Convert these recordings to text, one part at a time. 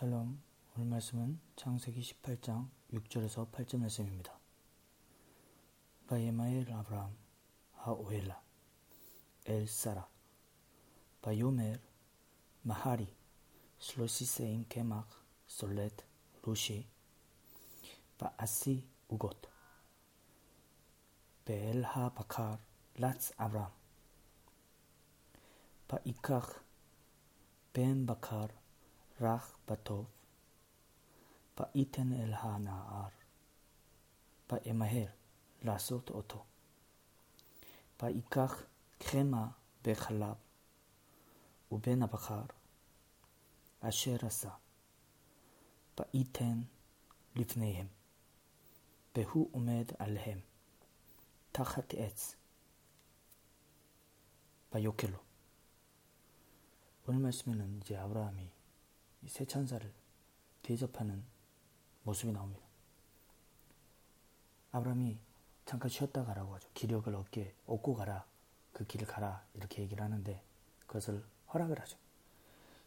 샬롬. 오늘 말씀은 창세기 18장 6절에서 8절 말씀입니다. 바예마엘 아브람 하오엘라 엘 사라 바요멜 마하리 슬로시세인 케막 솔렛 루시 바아시 우got 베엘하 바칼 라츠 아브람 바이카흐 벤 바칼 ራሕ בטוב, ויתן אל הנער, וימהר לעשות אותו. ויקח חמא בחלב, ובן הבכר, אשר עשה, ויתן לפניהם, והוא עומד עליהם, תחת עץ, ויוקל לו. 오늘 말씀에는 이제 아브라함이 새 천사를 대접하는 모습이 나옵니다. 아브라함이 잠깐 쉬었다 가라고 하죠. 기력을 얻게 얻고 가라. 그 길을 가라. 이렇게 얘기를 하는데 그것을 허락을 하죠.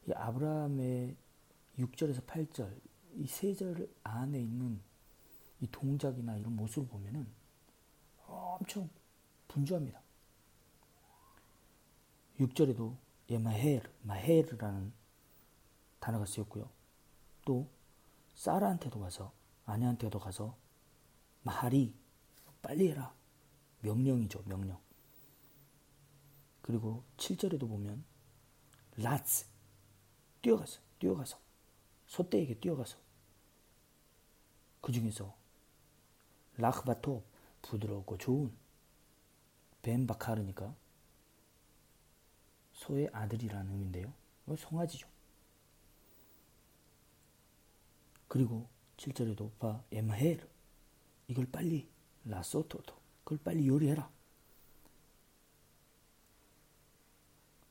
이 아브라함의 6절에서 8절 이 세 절 안에 있는 이 동작이나 이런 모습을 보면은 엄청 분주합니다. 6절에도 예마헤르, 마헤르라는 단어가 쓰였고요. 또 사라한테도 가서 아내한테도 가서 말이 빨리 해라. 명령이죠, 명령. 그리고 7절에도 보면 라츠 뛰어가서 뛰어가서 소떼에게 뛰어가서 그 중에서 라흐바토 부드럽고 좋은 벤바카르니까 소의 아들이라는 의미인데요. 송아지죠. 그리고 7절에도 바 에마헬 이걸 빨리 라소토도 그걸 빨리 요리해라.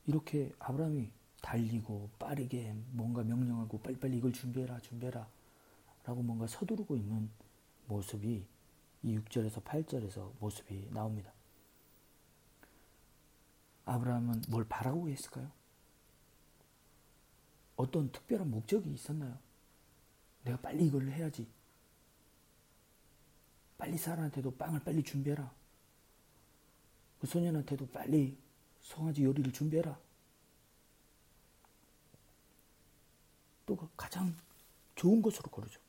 이렇게 아브라함이 달리고 빠르게 뭔가 명령하고 빨리빨리 이걸 준비해라 준비해라 라고 뭔가 서두르고 있는 모습이 이 6절에서 8절에서 모습이 나옵니다. 아브라함은 뭘 바라고 했을까요? 어떤 특별한 목적이 있었나요? 내가 빨리 이걸 해야지. 빨리 사람한테도 빵을 빨리 준비해라. 그 소년한테도 빨리 송아지 요리를 준비해라. 또그 가장 좋은 것으로 고르죠.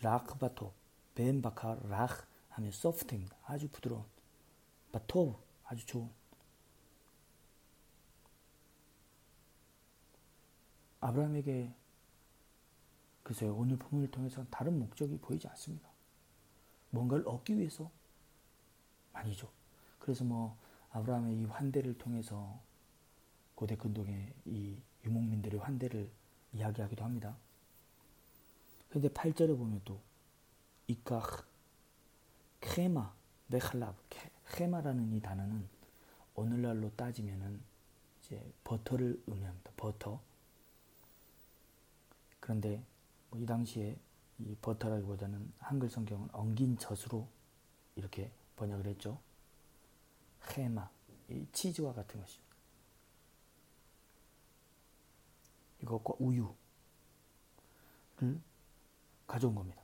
라크바토, 벤바카 락 하면 소프트입니다. 아주 부드러운. 바토 아주 좋은. 아브라함에게 글쎄요, 오늘 본문을 통해서 다른 목적이 보이지 않습니다. 뭔가를 얻기 위해서? 아니죠. 그래서 뭐, 아브라함의 이 환대를 통해서 고대 근동의 이 유목민들의 환대를 이야기하기도 합니다. 근데 8절에 보면 또, 이카흐, 케마, 메칼랍, 케마라는 이 단어는 오늘날로 따지면은 이제 버터를 의미합니다. 버터. 그런데 이 당시에 이 버터라기보다는 한글 성경은 엉긴 젖으로 이렇게 번역을 했죠. 헤마, 이 치즈와 같은 것이죠. 이것과 우유를 가져온 겁니다.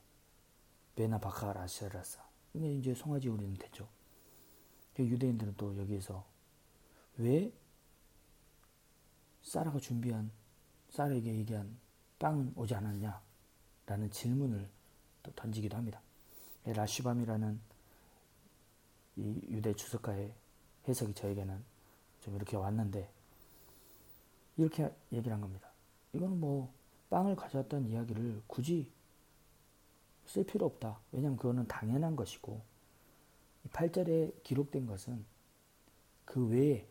베나 바카라 쉐라사. 이게 이제 송아지 요리는 됐죠. 유대인들은 또 여기에서 왜 사라가 준비한 사라에게 얘기한 빵은 오지 않았냐? 라는 질문을 또 던지기도 합니다. 라쉬밤이라는 이 유대 주석가의 해석이 저에게는 좀 이렇게 왔는데 이렇게 얘기를 한 겁니다. 이거는 뭐 빵을 가져왔다는 이야기를 굳이 쓸 필요 없다. 왜냐하면 그거는 당연한 것이고 8절에 기록된 것은 그 외에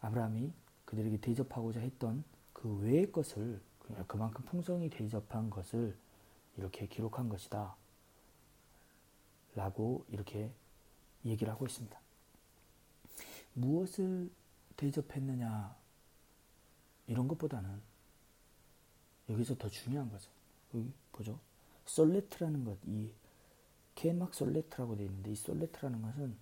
아브라함이 그들에게 대접하고자 했던 그 외의 것을 그만큼 풍성히 대접한 것을 이렇게 기록한 것이다. 라고 이렇게 얘기를 하고 있습니다. 무엇을 대접했느냐, 이런 것보다는 여기서 더 중요한 것은, 여기 보죠. 솔레트라는 것, 이 케막 솔레트라고 되어 있는데, 이 솔레트라는 것은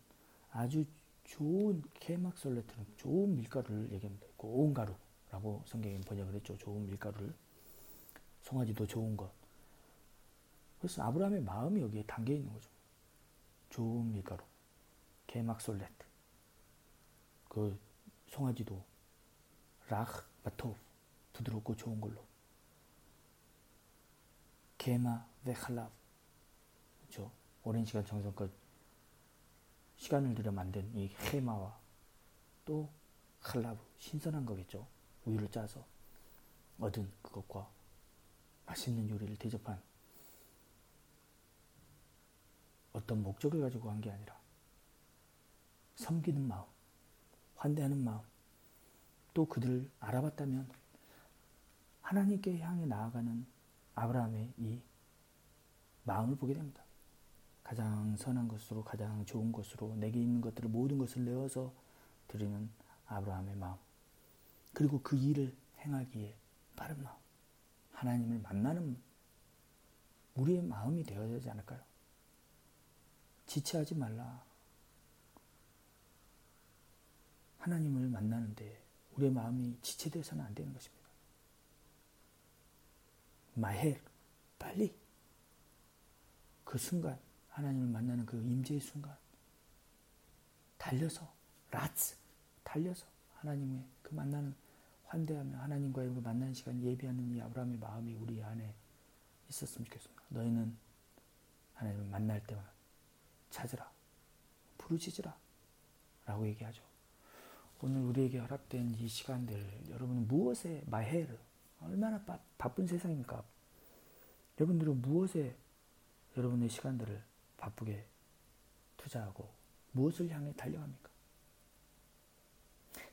아주 좋은 케막 솔레트는 좋은 밀가루를 얘기합니다. 고운 가루. 라고 성경에 번역을 했죠. 좋은 밀가루를. 송아지도 좋은 것. 그래서 아브라함의 마음이 여기에 담겨 있는 거죠. 좋은 밀가루, 개막솔레트, 그 송아지도 락, 마토 부드럽고 좋은 걸로. 게마, 베칼라 그렇죠. 오랜 시간 정성껏 시간을 들여 만든 이 헤마와 또 칼라브, 신선한 거겠죠. 우유를 짜서 얻은 그것과 맛있는 요리를 대접한 어떤 목적을 가지고 한 게 아니라 섬기는 마음, 환대하는 마음, 또 그들을 알아봤다면 하나님께 향해 나아가는 아브라함의 이 마음을 보게 됩니다. 가장 선한 것으로 가장 좋은 것으로 내게 있는 것들을 모든 것을 내어서 드리는 아브라함의 마음. 그리고 그 일을 행하기에 빠른 마음. 하나님을 만나는 우리의 마음이 되어야 되지 않을까요? 지체하지 말라. 하나님을 만나는데 우리의 마음이 지체되어서는 안 되는 것입니다. 마헬, 빨리. 그 순간, 하나님을 만나는 그 임재의 순간, 달려서, 라츠, 달려서 하나님의 그 만나는 환대하며 하나님과의 그 만나는 시간 예비하는 이 아브라함의 마음이 우리 안에 있었으면 좋겠습니다. 너희는 하나님을 만날 때만 찾으라, 부르짖으라, 라고 얘기하죠. 오늘 우리에게 허락된 이 시간들, 여러분은 무엇에 마헤르, 얼마나 바, 바쁜 세상입니까? 여러분들은 무엇에 여러분의 시간들을 바쁘게 투자하고 무엇을 향해 달려갑니까?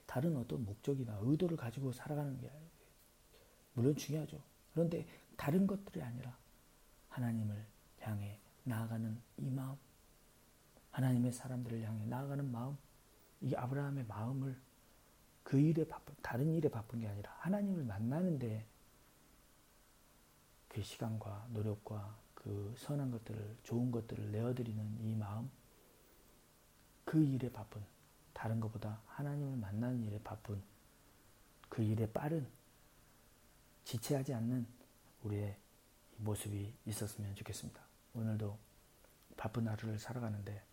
다른 어떤 목적이나 의도를 가지고 살아가는 게 물론 중요하죠. 그런데 다른 것들이 아니라 하나님을 향해 나아가는 이 마음, 하나님의 사람들을 향해 나아가는 마음, 이 아브라함의 마음을 그 일에 바쁜, 다른 일에 바쁜 게 아니라 하나님을 만나는데 그 시간과 노력과 그 선한 것들을, 좋은 것들을 내어드리는 이 마음, 그 일에 바쁜, 다른 것보다 하나님을 만나는 일에 바쁜, 그 일에 빠른, 지체하지 않는 우리의 모습이 있었으면 좋겠습니다. 오늘도 바쁜 하루를 살아가는데,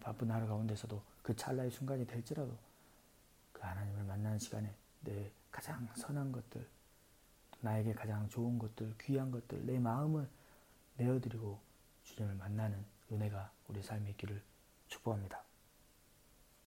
바쁜 하루 가운데서도 그 찰나의 순간이 될지라도 그 하나님을 만나는 시간에 내 가장 선한 것들, 나에게 가장 좋은 것들, 귀한 것들, 내 마음을 내어드리고 주님을 만나는 은혜가 우리 삶에 있기를 축복합니다.